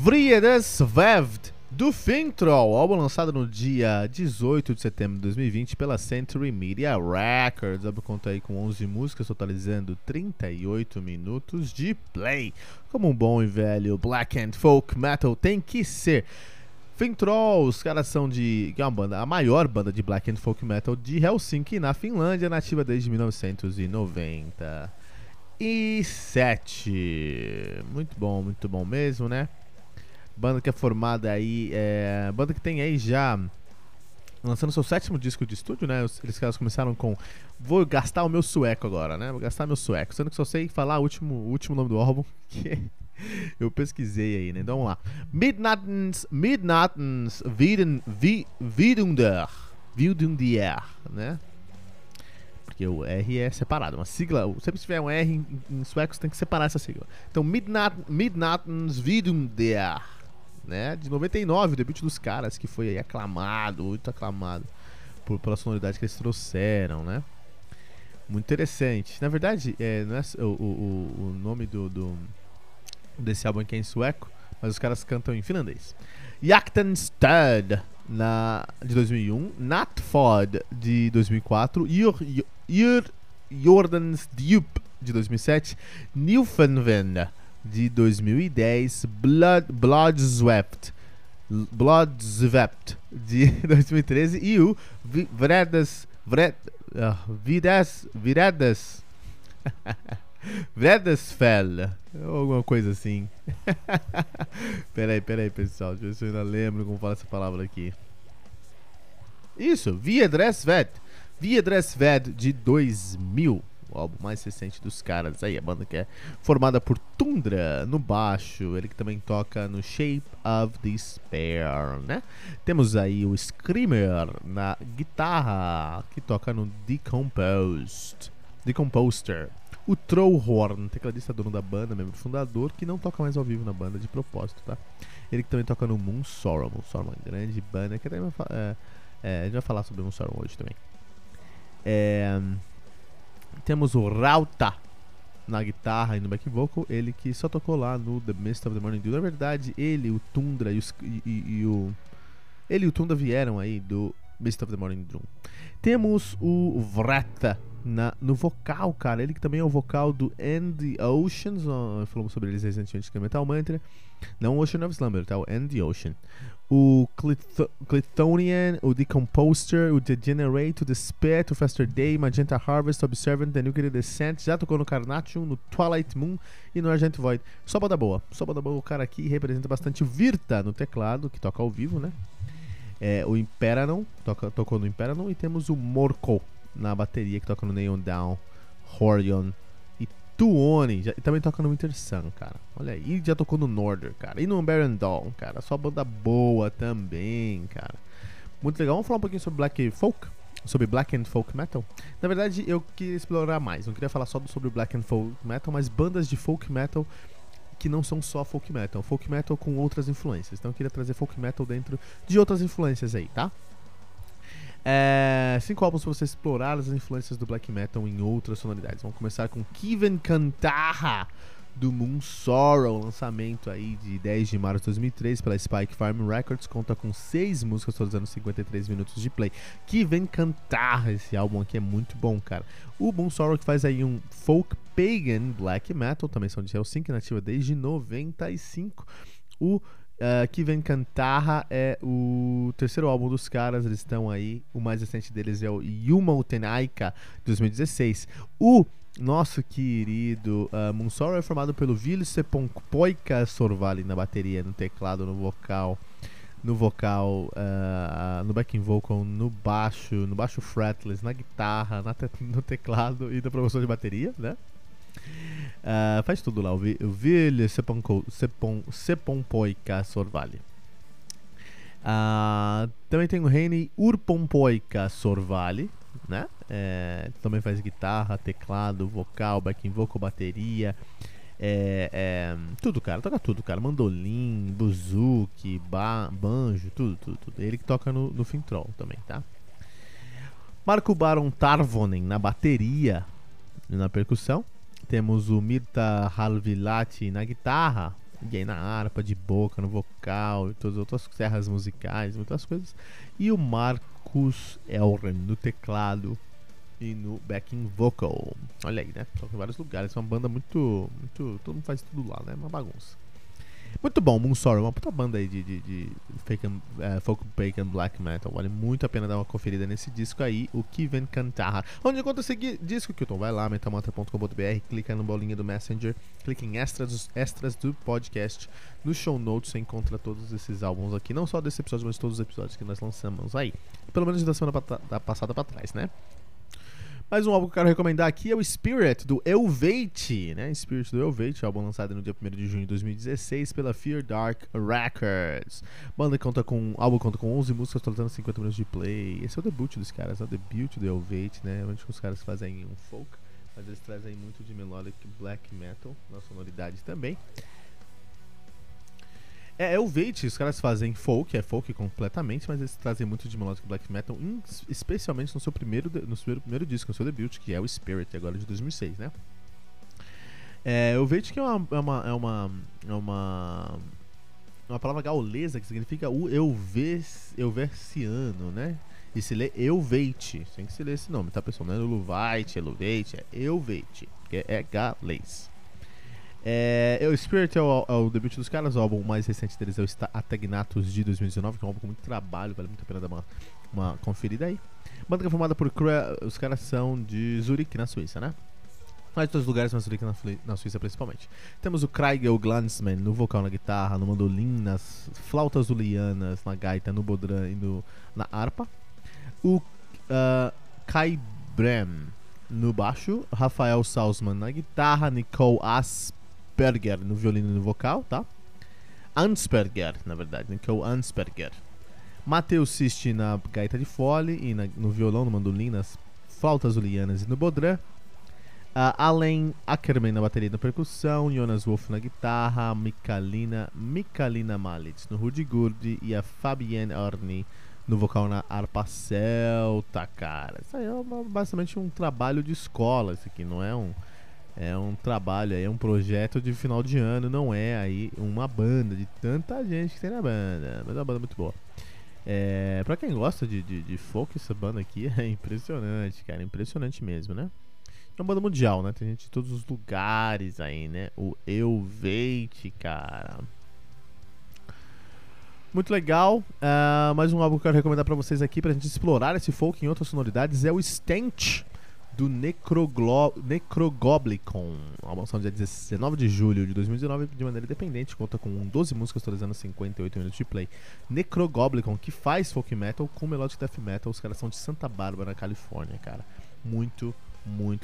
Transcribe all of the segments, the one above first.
Vriedes Vevd do Fintroll, álbum lançado no dia 18 de setembro de 2020 pela Century Media Records. O álbum conta aí com 11 músicas, totalizando 38 minutos de play. Como um bom e velho black and folk metal tem que ser. Fintroll, os caras são de. que é uma banda, a maior banda de black and folk metal de Helsinki, na Finlândia, nativa desde 1997. Muito bom, muito bom mesmo, né? Banda que é formada aí. É, banda que tem aí já. Lançando seu sétimo disco de estúdio, né? Eles caras começaram com. Vou gastar o meu sueco agora, né? Vou gastar meu sueco. Sendo que só sei falar o último, o último nome do álbum, que eu pesquisei aí, né? Então vamos lá. Midnattens, Midnattens Wieden, Wiedunder. Wiedunder, né? Porque o R é separado, uma sigla. Sempre se tiver um R em, em sueco, você tem que separar essa sigla. Então, Midnattens Wiedunder né? De 99, o debut dos caras, que foi aclamado, muito aclamado por, pela sonoridade que eles trouxeram, né? Muito interessante. Na verdade, é, não é o, o, o nome do, do, desse álbum é em sueco, mas os caras cantam em finlandês. Jaktenstad, na de 2001, Natfod de 2004, Jor, Jor, de 2007, Newfoundland de 2010, Blood, Bloodswept, Bloodswept de 2013 e o Vredas, Vred, uh, Vidas, Viradas, Vredasfell, alguma coisa assim. peraí, peraí, pessoal, deixa eu ver se eu ainda lembro como fala essa palavra aqui. Isso, Viedresved, Viedresved de 2000 o álbum mais recente dos caras aí, a banda que é formada por Tundra no baixo, ele que também toca no Shape of Despair, né? Temos aí o Screamer na guitarra, que toca no Decomposed, Decomposter. O Trollhorn, tecladista dono da banda, membro fundador, que não toca mais ao vivo na banda de propósito, tá? Ele que também toca no Moon Sorrow, Moon Sorrow é uma grande banda, que até vai, é, é, a gente vai falar sobre Moon Sorrow hoje também. É, temos o Rauta na guitarra e no back vocal, ele que só tocou lá no The Mist of the Morning Dew. Na verdade, ele, o Tundra e, os, e, e, e o ele e o Tundra vieram aí do Mist of the Morning Dew. Temos o Vrata na, no vocal, cara. Ele que também é o vocal do End the Oceans. falamos sobre eles recentemente no Metal Mantra. Não Ocean of Slumber, tá? O End the Ocean o Clithonian, o Decomposter, o Degenerate, o Despair, o Faster Day, Magenta Harvest, Observant, The Nuclear Descent, já tocou no Carnation, no Twilight Moon e no Argent Void. Só banda boa, só banda boa. O cara aqui representa bastante Virta no teclado, que toca ao vivo, né? É, o Imperanon, toca, tocou no Imperanon, e temos o Morco na bateria, que toca no Neon Down, Horion, Tuone, já, também toca no Winter Sun, cara. Olha aí, e já tocou no Northern, cara. E no Baron Dawn, cara. Só banda boa também, cara. Muito legal. Vamos falar um pouquinho sobre Black Folk, sobre Black and Folk Metal. Na verdade, eu queria explorar mais. Não queria falar só sobre Black and Folk Metal, mas bandas de Folk Metal que não são só Folk Metal. Folk Metal com outras influências. Então eu queria trazer Folk Metal dentro de outras influências aí, tá? É, cinco álbuns para você explorar as influências do black metal em outras sonoridades. Vamos começar com Kiven Cantarra do Moon Sorrow, lançamento aí de 10 de março de 2003 pela Spike Farm Records, conta com seis músicas totalizando 53 minutos de play. Que vem cantar esse álbum aqui é muito bom, cara. O Moon Sorrow que faz aí um folk pagan black metal, também são de Helsinki, nativa desde 95. O Uh, que vem Cantarra é o terceiro álbum dos caras, eles estão aí. O mais recente deles é o Yumautenaika, de 2016. O nosso querido uh, Munsoro é formado pelo Vilse Poika Sorvali na bateria, no teclado, no vocal, no vocal, uh, no backing vocal, no baixo, no baixo fretless, na guitarra, na te no teclado e na promoção de bateria, né? Uh, faz tudo lá, o Ville Sepompoica Sorvali. Uh, também tem o Reine Urpompoika Sorvali, né? É, também faz guitarra, teclado, vocal, backing vocal, bateria. É, é, tudo, cara, toca tudo, cara. Mandolim, buzuki, ba banjo, tudo, tudo, tudo. Ele que toca no, no Fintroll também, tá? Marco Baron Tarvonen na bateria e na percussão. Temos o Mirta Halvilati na guitarra, e aí na harpa, de boca, no vocal, e todas as outras serras musicais, muitas coisas. E o Marcus Elren no teclado e no backing vocal. Olha aí, né? Toca em vários lugares. É uma banda muito, muito. Todo mundo faz tudo lá, né? Uma bagunça. Muito bom, Moonsorrow, uma puta banda aí de, de, de fake and, uh, folk bacon black metal. Vale muito a pena dar uma conferida nesse disco aí, o Kiven Cantar. Onde encontra esse disco, Kilton? Vai lá, metalmantra.com.br, clica no bolinha do Messenger, clica em extras, extras do podcast. No show notes você encontra todos esses álbuns aqui, não só desse episódio, mas todos os episódios que nós lançamos aí. Pelo menos da semana da passada pra trás, né? Mais um álbum que eu quero recomendar aqui é o Spirit, do Elvate, né? Spirit do Elvate, álbum lançado no dia 1 de junho de 2016 pela Fear Dark Records. Banda conta com, álbum conta com 11 músicas, totalizando 50 minutos de play. Esse é o debut dos caras, é o debut do Elvate, né? Onde os caras fazem um folk, mas eles trazem muito de melodic black metal na sonoridade também. É, é o Veit, os caras fazem folk, é folk completamente, mas eles trazem muito de melodic black metal, especialmente no seu primeiro, no seu primeiro disco, no seu debut, que é o Spirit, agora de 2006, né? É, o Veit que é uma, é uma, é uma, é uma, uma palavra gaulesa que significa o euves, euversiano, né? E se lê Euveite, tem que se ler esse nome, tá pessoal? Não é Luvite, é Luveite, é Euveite, que é, é galês. É, o Spirit é o, é o, debut dos caras, o álbum mais recente deles é o Atagnatus de 2019, que é um álbum com muito trabalho, vale muito a pena dar uma, uma conferida aí. Banda que é formada por os caras são de Zurich, na Suíça, né? Mas de todos os lugares, mas Zurich na, na Suíça principalmente. Temos o Kraigel Glansman no vocal, na guitarra, no mandolim, nas flautas julianas, na gaita, no bodran e no, na harpa. O uh, Kai Brem no baixo, Rafael Salzman na guitarra, Nicole Asp Ansperger no violino e no vocal, tá? Ansperger, na verdade, né? que é o Ansperger. Matheus Sisti na gaita de fole e na, no violão, no mandolim, nas flautas julianas e no bodrã. Uh, Allen Ackerman na bateria e na percussão, Jonas Wolf na guitarra, Mikalina, Mikalina Malitz no Rudigurdi e a Fabienne Orni no vocal na harpa celta, cara. Isso aí é uma, basicamente um trabalho de escola, isso aqui, não é um é um trabalho é um projeto de final de ano, não é aí uma banda de tanta gente que tem na banda, mas é uma banda muito boa. É, pra quem gosta de, de, de folk, essa banda aqui é impressionante, cara, impressionante mesmo, né? É uma banda mundial, né? Tem gente de todos os lugares aí, né? O Elvate, cara. Muito legal. Uh, mais um álbum que eu quero recomendar pra vocês aqui pra gente explorar esse folk em outras sonoridades é o Stench do Necroglo Necrogoblicon, uma lançada dia 19 de julho de 2019 de maneira independente, conta com 12 músicas totalizando 58 minutos de play. Necrogoblicon, que faz folk metal com melodic death metal, os caras são de Santa Bárbara, Califórnia, cara. Muito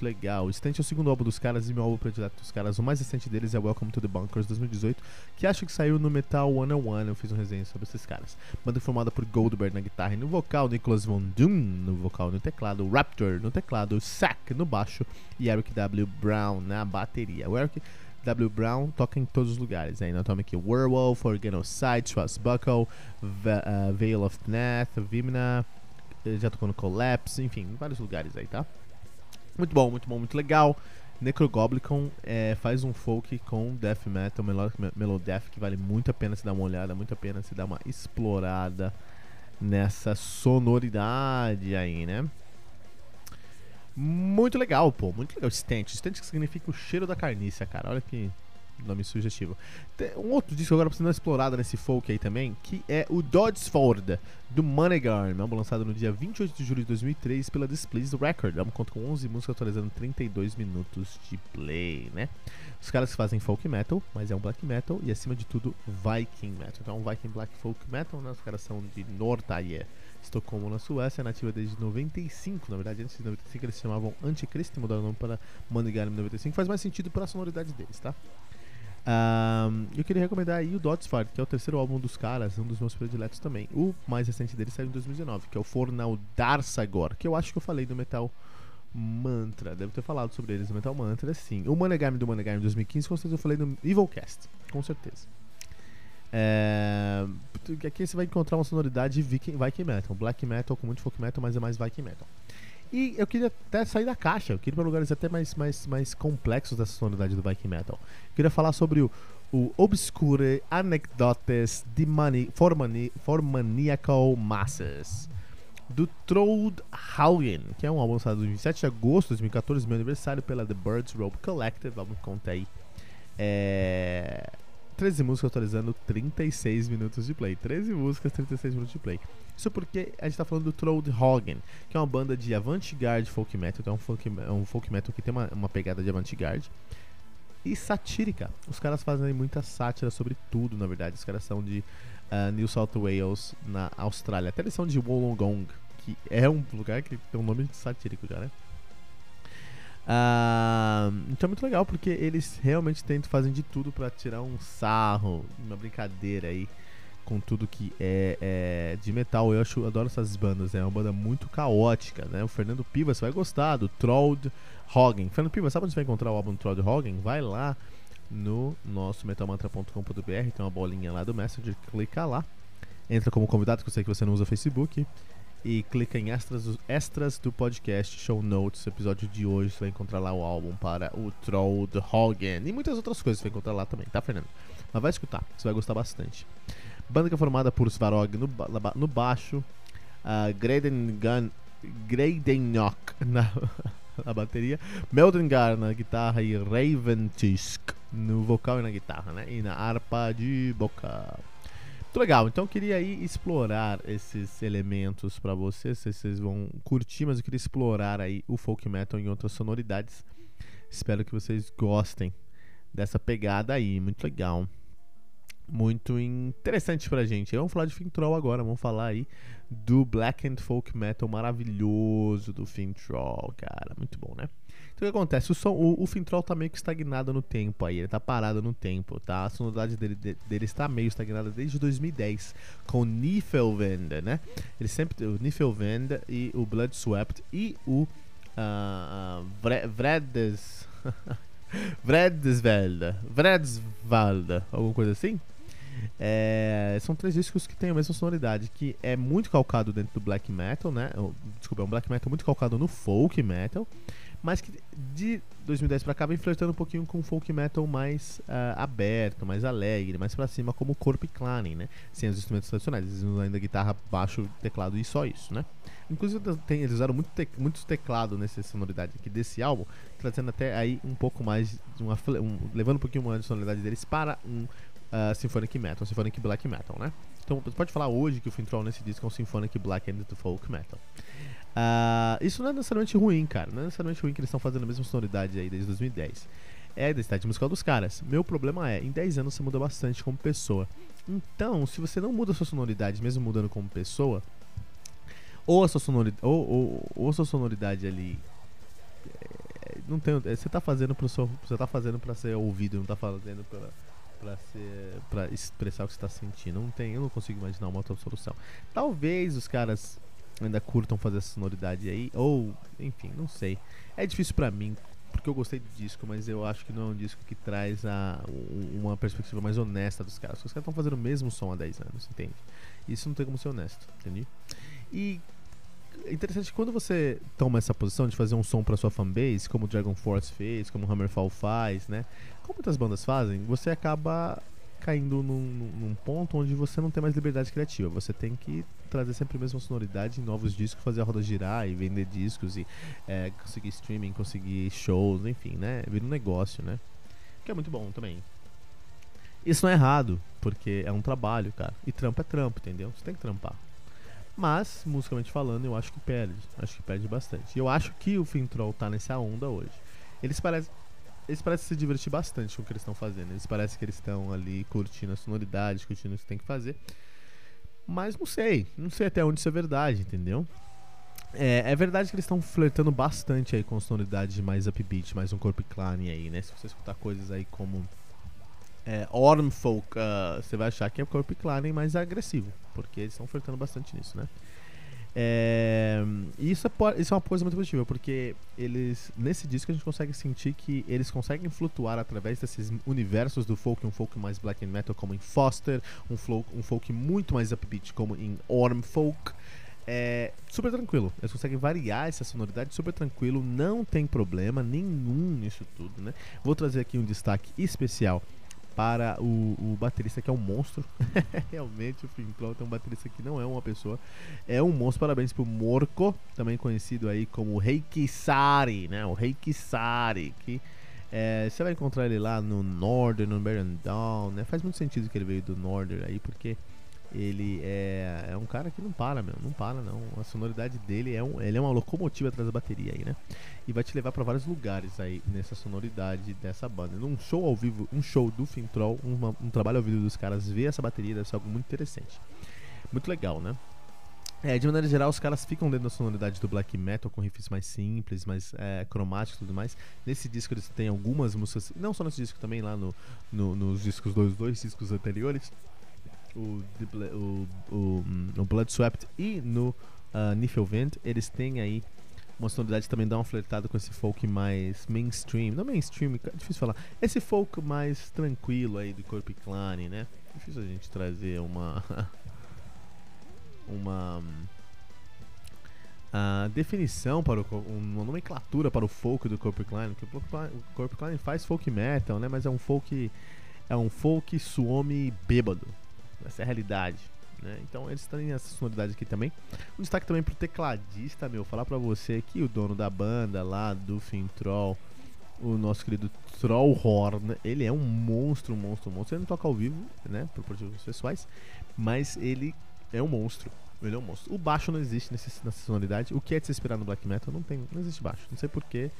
legal. O Stent é o segundo álbum dos caras e meu álbum predileto dos caras. O mais recente deles é Welcome to the Bunkers 2018, que acho que saiu no Metal 101. Eu fiz um resenha sobre esses caras. Banda formada por Goldberg na guitarra e no vocal, Nicholas Von Doom no vocal no teclado, Raptor no teclado, Sack no baixo e Eric W. Brown na bateria. O Eric W. Brown toca em todos os lugares. Aí nós temos aqui Werewolf, Organocide, Swashbuckle, uh, Veil of Death, Vimna, já tocou no Collapse, enfim, em vários lugares aí, tá? Muito bom, muito bom, muito legal. Necrogoblicon é, faz um folk com death metal, melodeath, que vale muito a pena se dar uma olhada, muito a pena se dar uma explorada nessa sonoridade aí, né? Muito legal, pô, muito legal. Stent, stent que significa o cheiro da carniça, cara. Olha que nome sugestivo. Tem um outro disco agora uma explorada nesse folk aí também, que é o Doddsford, do Monegarm, álbum lançado no dia 28 de julho de 2003 pela Displeased Record. álbum conta com 11 músicas atualizando 32 minutos de play, né? Os caras fazem folk metal, mas é um black metal e acima de tudo Viking metal. Então é um Viking black folk metal, né? Os caras são de Nortaje. Estocolmo na Suécia, nativa desde 95, na verdade antes de 95 eles se chamavam Antichrist, mudaram o nome para Monegarm 95, faz mais sentido para a sonoridade deles, tá? Um, eu queria recomendar aí o Dotsfart, que é o terceiro álbum dos caras, um dos meus prediletos também. O mais recente dele saiu em 2019, que é o Fornal Darsagor, que eu acho que eu falei do Metal Mantra. Devo ter falado sobre eles no Metal Mantra, sim. O Manegame do Manegame 2015, com certeza eu falei no Evilcast, com certeza. É... Aqui você vai encontrar uma sonoridade Viking, Viking Metal, Black Metal com muito folk metal, mas é mais Viking Metal. E eu queria até sair da caixa, eu queria ir para lugares até mais, mais, mais complexos dessa sonoridade do Viking Metal. Eu queria falar sobre o, o Obscure Anecdotes de Mani, for, mani, for Maniacal Masses do Trold Haugen, que é um álbum lançado em 27 de agosto de 2014, meu aniversário, pela The Birds Rope Collective. Vamos contar aí. É... 13 músicas atualizando 36 minutos de play. 13 músicas, 36 minutos de play. Isso porque a gente tá falando do Trold Hagen, que é uma banda de avant-garde folk metal. Então é um folk, é um folk metal que tem uma, uma pegada de avant-garde. E satírica. Os caras fazem muita sátira sobre tudo, na verdade. Os caras são de uh, New South Wales, na Austrália. Até eles são de Wollongong, que é um lugar que tem um nome satírico já, né? Uh, então é muito legal porque eles realmente tentam fazer de tudo para tirar um sarro, uma brincadeira aí com tudo que é, é, de metal. Eu acho, adoro essas bandas, né? é uma banda muito caótica, né? O Fernando Pivas vai gostar do Trolled Hogan. Fernando Pivas, sabe onde você vai encontrar o álbum Trolled Hogan? Vai lá no nosso metalmantra.com.br, tem uma bolinha lá do Messenger, clica lá. Entra como convidado, que eu sei que você não usa Facebook e clica em extras, extras do podcast, show notes, episódio de hoje, você vai encontrar lá o álbum para o Troll the Hogan e muitas outras coisas você vai encontrar lá também, tá, Fernando? Mas vai escutar, você vai gostar bastante. Banda que é formada por Svarog no, no baixo, uh, Graden Gun, Gradenok na, na bateria, Meldengar na guitarra e Raventisk no vocal e na guitarra, né? E na harpa de boca. Muito legal, então eu queria aí explorar esses elementos para vocês, se vocês vão curtir, mas eu queria explorar aí o folk metal em outras sonoridades. Espero que vocês gostem dessa pegada aí, muito legal. Muito interessante pra gente. Vamos falar de Fintroll agora, vamos falar aí do Black and Folk Metal maravilhoso do Fintroll, cara, muito bom, né? Então o que acontece? O, som, o, o Fintroll tá meio que estagnado no tempo aí, ele tá parado no tempo, tá? A sonoridade dele, de, dele está meio estagnada desde 2010, com o Niflwend, né? Ele sempre, o Niflwend e o Bloodswept e o uh, uh, Vre, Vredes... Vredsveld, Vredsvald, alguma coisa assim? É, são três discos que têm a mesma sonoridade, que é muito calcado dentro do black metal, né? Desculpa, é um black metal muito calcado no folk metal mas que de 2010 para cá vem flertando um pouquinho com folk metal mais uh, aberto, mais alegre, mais para cima, como o Corp Clan, né? Sem os instrumentos tradicionais, eles usam ainda guitarra, baixo, teclado e só isso, né? Inclusive tem, eles usaram muito, te, teclado nessa sonoridade aqui desse álbum, trazendo até aí um pouco mais, uma, um, levando um pouquinho mais de sonoridade deles para um uh, Symphonic Metal, Symphonic Black Metal, né? Então você pode falar hoje que o Fintroll nesse disco é um Symphonic Black and Folk Metal. Uh, isso não é necessariamente ruim, cara. Não é necessariamente ruim que eles estão fazendo a mesma sonoridade aí desde 2010. É a identidade musical dos caras. Meu problema é, em 10 anos você muda bastante como pessoa. Então, se você não muda a sua sonoridade, mesmo mudando como pessoa, ou a sua sonoridade, ou, ou, ou sua sonoridade ali é, não tem, é, você tá fazendo pro seu, você tá fazendo para ser ouvido, não tá fazendo para para ser expressar o que você tá sentindo. Não tem, eu não consigo imaginar uma outra solução. Talvez os caras ainda curtam fazer essa sonoridade aí, ou enfim, não sei. É difícil para mim, porque eu gostei do disco, mas eu acho que não é um disco que traz a, uma perspectiva mais honesta dos caras. Os caras estão fazendo o mesmo som há 10 anos, entende? Isso não tem como ser honesto, entende? E interessante quando você toma essa posição de fazer um som para sua fanbase, como o Dragon Force fez, como Hammerfall faz, né? Como muitas bandas fazem, você acaba caindo num, num, ponto onde você não tem mais liberdade criativa. Você tem que trazer sempre a mesma sonoridade em novos discos, fazer a roda girar e vender discos e é, conseguir streaming, conseguir shows, enfim, né? Vira um negócio, né? Que é muito bom também. Isso não é errado, porque é um trabalho, cara. E trampo é trampo, entendeu? Você tem que trampar. Mas, musicalmente falando, eu acho que perde. Acho que perde bastante. E eu acho que o Fintroll tá nessa onda hoje. Eles parecem eles parecem se divertir bastante com o que eles estão fazendo. Eles parecem que eles estão ali curtindo a sonoridade, curtindo o que tem que fazer. Mas não sei, não sei até onde isso é verdade, entendeu? É, é verdade que eles estão flertando bastante aí com sonoridade mais upbeat, mais um corpo clan aí, né? Se você escutar coisas aí como é, Ormfolk, uh, você vai achar que é o Corp Klein mais agressivo, porque eles estão ofertando bastante nisso, né? É, isso, é, isso é uma coisa muito positiva, porque eles nesse disco a gente consegue sentir que eles conseguem flutuar através desses universos do folk, um folk mais black and metal como em Foster, um folk, um folk muito mais upbeat como em Orm Folk. É super tranquilo, eles conseguem variar essa sonoridade super tranquilo, não tem problema nenhum nisso tudo, né? Vou trazer aqui um destaque especial para o, o baterista que é um monstro. Realmente o Fintroll tem um baterista que não é uma pessoa, é um monstro. Parabéns pro Morco, também conhecido aí como Reikisari, né? O Reikisari, que é, você vai encontrar ele lá no Northern, no Baron Down, né? Faz muito sentido que ele veio do Northern aí, porque ele é, é um cara que não para, meu, não para não. A sonoridade dele é um, ele é uma locomotiva atrás da bateria aí, né? E vai te levar para vários lugares aí nessa sonoridade dessa banda. Num show ao vivo, um show do Fintroll, uma, um trabalho ao vivo dos caras, ver essa bateria deve ser algo muito interessante. Muito legal, né? É, de maneira geral, os caras ficam dentro da sonoridade do black metal, com riffs mais simples, mais é, cromáticos e tudo mais. Nesse disco eles têm algumas músicas, não só nesse disco, também lá no, no nos discos, dois, dois discos anteriores, o, o, o, no Bloodswept e no uh, Niflheim, eles têm aí uma sonoridade também dá uma flertada com esse folk mais mainstream, não mainstream, é difícil falar, esse folk mais tranquilo aí do Corp Clan, né? Difícil a gente trazer uma uma uh, definição para o uma nomenclatura para o folk do Corp Clan, porque o Corp Clan faz folk metal, né? Mas é um folk é um folk suome bêbado, essa é a realidade. Né? Então eles têm essa sonoridade aqui também. Um destaque também pro tecladista, meu. Falar pra você que o dono da banda lá do Fintroll, o nosso querido Trollhorn, ele é um monstro, monstro, monstro. Ele não toca ao vivo, né? Por motivos pessoais, mas ele é um monstro. Ele é um monstro. O baixo não existe nessa sonoridade. O que é de se esperar no black metal? Não tem, não existe baixo. Não sei porquê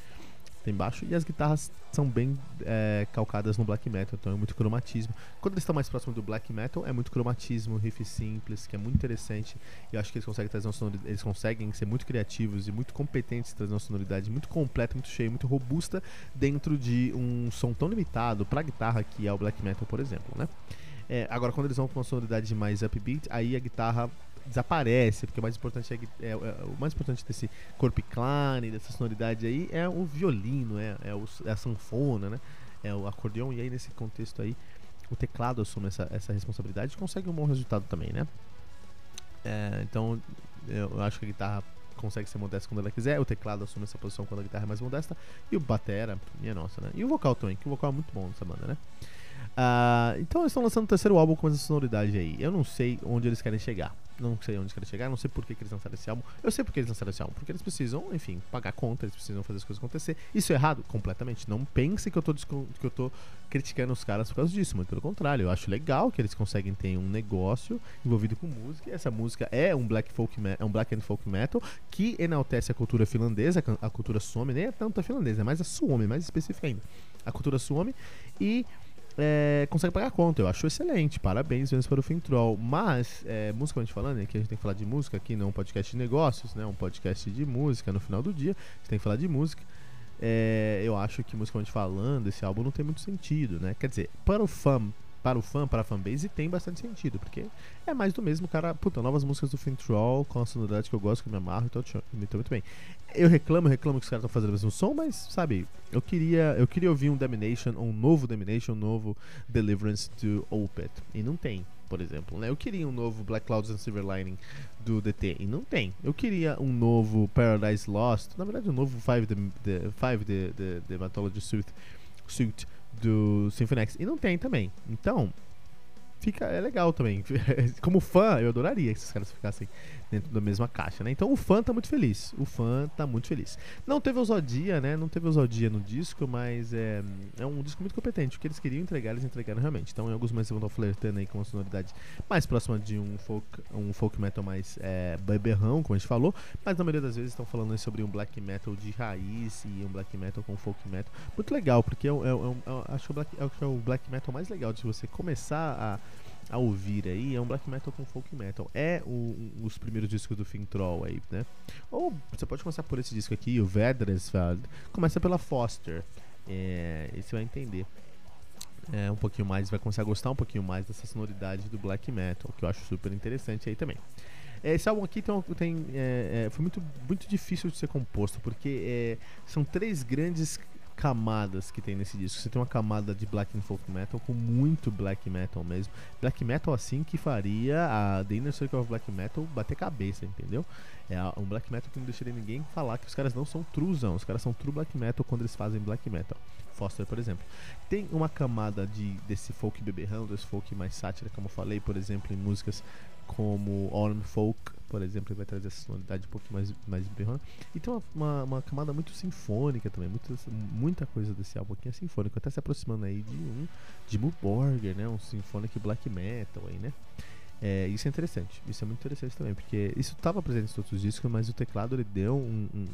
tem baixo e as guitarras são bem é, calcadas no black metal, então é muito cromatismo. Quando eles estão mais próximos do black metal, é muito cromatismo, riff simples, que é muito interessante. Eu acho que eles conseguem trazer uma sonoridade, eles conseguem ser muito criativos e muito competentes trazer uma sonoridade muito completa, muito cheia, muito robusta dentro de um som tão limitado para guitarra que é o black metal, por exemplo, né? É, agora, quando eles vão com uma sonoridade mais upbeat, aí a guitarra desaparece, porque o mais importante é, é, é o mais importante desse corpo clane, dessa sonoridade aí é o violino, é, é, o, é, a sanfona, né? É o acordeão e aí nesse contexto aí o teclado assume essa, essa responsabilidade e consegue um bom resultado também, né? É, então eu acho que a guitarra consegue ser modesta quando ela quiser, o teclado assume essa posição quando a guitarra é mais modesta e o batera, minha nossa, né? E o vocal também, que o vocal é muito bom nessa banda, né? Uh, então eles estão lançando o terceiro álbum com essa sonoridade aí. Eu não sei onde eles querem chegar. Não sei onde querem chegar, não sei por que, que eles lançaram esse álbum. Eu sei por que eles lançaram esse álbum, porque eles precisam, enfim, pagar conta, eles precisam fazer as coisas acontecer. Isso é errado? Completamente. Não pense que eu, tô que eu tô criticando os caras por causa disso, muito pelo contrário. Eu acho legal que eles conseguem ter um negócio envolvido com música. E essa música é um black folk é um black and folk metal que enaltece a cultura finlandesa, a cultura suome, nem é tanto a finlandesa, é mais a suome, mais específica ainda. A cultura suome e é, consegue pagar a conta. Eu acho excelente. Parabéns mesmo para o Fintroll. Mas, é, musicalmente falando, aqui a gente tem que falar de música aqui, não um podcast de negócios, né? Um podcast de música no final do dia. A gente tem que falar de música. É, eu acho que musicalmente falando, esse álbum não tem muito sentido, né? Quer dizer, para o fã para o fã, para a fanbase, tem bastante sentido, porque é mais do mesmo, cara. Puta, novas músicas do Fintroll com a sonoridade que eu gosto, que eu me amarro, então, então muito bem. Eu reclamo, reclamo que os caras estão fazendo o mesmo som, mas, sabe, eu queria, eu queria ouvir um Domination, um novo Domination, um novo Deliverance do Opeth, e não tem. Por exemplo, né? Eu queria um novo Black Clouds and Silver Lining do DT e não tem. Eu queria um novo Paradise Lost, na verdade um novo Five the, the Five the, the, the Mythology Suit, suit do Symphony X. E não tem também. Então, fica é legal também. Como fã, eu adoraria que esses caras ficassem dentro da mesma caixa, né? Então o fã tá muito feliz. O fã tá muito feliz. Não teve ousadia, né? Não teve ousadia no disco, mas é, é um disco muito competente. O que eles queriam entregar, eles entregaram realmente. Então em alguns momentos vão estar flertando aí com uma sonoridade mais próxima de um folk, um folk metal mais é, beberrão, como a gente falou. Mas na maioria das vezes estão falando sobre um black metal de raiz e um black metal com folk metal. Muito legal, porque eu, eu, eu, eu acho, que black, é o black metal mais legal de você começar a a ouvir aí é um black metal com folk metal. É o, um, os primeiros discos do Fintroll aí, né? Ou você pode começar por esse disco aqui, o Vedresfeld. Começa pela Foster. É, e você vai entender. é, um pouquinho mais, vai começar a gostar um pouquinho mais dessa sonoridade do black metal, que eu acho super interessante aí também. Esse álbum aqui tem, tem é, é, foi muito, muito difícil de ser composto, porque é, são três grandes camadas que tem nesse disco. Você tem uma camada de black and folk metal com muito black metal mesmo. Black metal assim que faria a The Inner Circle of Black Metal bater cabeça, entendeu? É um black metal que não deixaria ninguém falar que os caras não são truzão. Os caras são true black metal quando eles fazem black metal. Foster, por exemplo. Tem uma camada de desse folk beberrão, desse folk mais sátira, como eu falei, por exemplo, em músicas como Orm Folk, por exemplo, ele vai trazer essa sonoridade um pouco mais, mais berrona. E tem uma, uma, uma, camada muito sinfônica também, muita, muita coisa desse álbum aqui é sinfônico, até se aproximando aí de um de Borger, né? Um sinfônico black metal aí, né? É, isso é interessante, isso é muito interessante também, porque isso estava presente em todos os discos, mas o teclado ele deu um, um,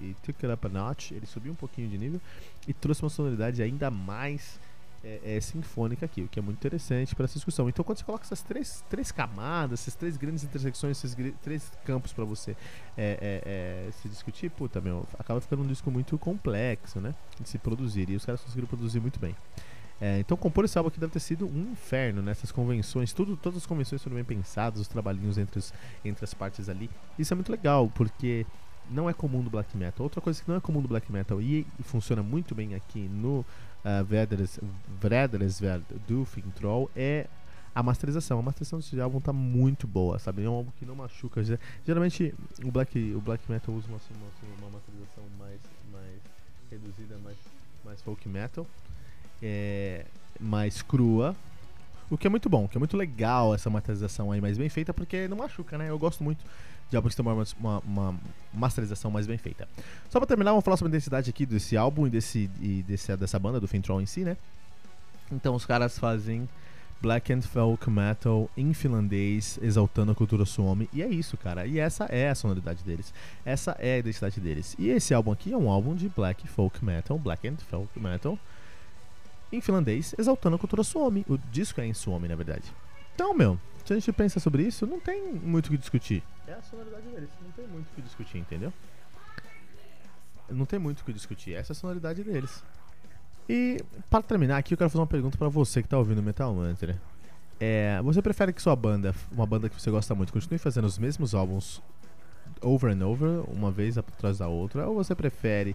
um took it up a notch, ele subiu um pouquinho de nível e trouxe uma sonoridade ainda mais é, é, sinfônica aqui, o que é muito interessante para essa discussão. Então, quando você coloca essas três, três camadas, essas três grandes intersecções, esses três campos para você é, é, é, se discutir, puta, meu, acaba ficando um disco muito complexo, né? De se produzir. E os caras conseguiram produzir muito bem. É, então, compor esse álbum aqui deve ter sido um inferno nessas convenções. Tudo, todas as convenções foram bem pensadas, os trabalhinhos entre, os, entre as partes ali. Isso é muito legal, porque não é comum do black metal. Outra coisa que não é comum do black metal e, e funciona muito bem aqui no uh, Vredresverd do Fintroll é a masterização. A masterização desse álbum tá muito boa, sabe? É um álbum que não machuca. Geralmente o black, o black metal usa uma, uma, uma masterização mais, mais reduzida, mais, mais folk metal, é, mais crua. O que é muito bom, que é muito legal essa masterização aí mais bem feita, porque não machuca, né? Eu gosto muito de álbuns que tem uma, uma, uma, masterização mais bem feita. Só pra terminar, vamos falar sobre a identidade aqui desse álbum e, desse, e desse, dessa banda, do Fintroll em si, né? Então os caras fazem black and folk metal em finlandês, exaltando a cultura suomi. E é isso, cara. E essa é a sonoridade deles. Essa é a identidade deles. E esse álbum aqui é um álbum de black folk metal, black and folk metal em finlandês, exaltando a cultura suomi. O disco é em suomi, na verdade. Então, meu, se a gente pensa sobre isso, não tem muito o que discutir. É a sonoridade deles, não tem muito o que discutir, entendeu? Não tem muito o que discutir, essa é a sonoridade deles. E para terminar aqui, eu quero fazer uma pergunta para você que tá ouvindo Metal Mantra. É, você prefere que sua banda, uma banda que você gosta muito, continue fazendo os mesmos álbuns over and over, uma vez atrás da outra, ou você prefere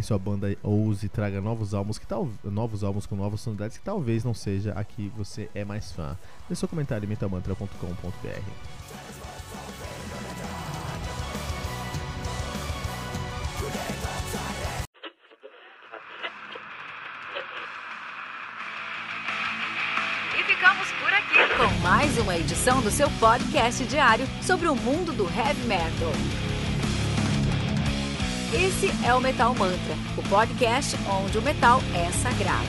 que sua banda ouse e traga novos álbuns que tal, novos álbuns com novas sonoridades que talvez não seja a que você é mais fã. Deixe seu comentário em metalmantra.com.br. Mais uma edição do seu podcast diário sobre o mundo do heavy metal. Esse é o Metal Mantra, o podcast onde o metal é sagrado.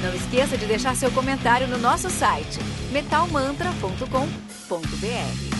Não esqueça de deixar seu comentário no nosso site metalmantra.com.br.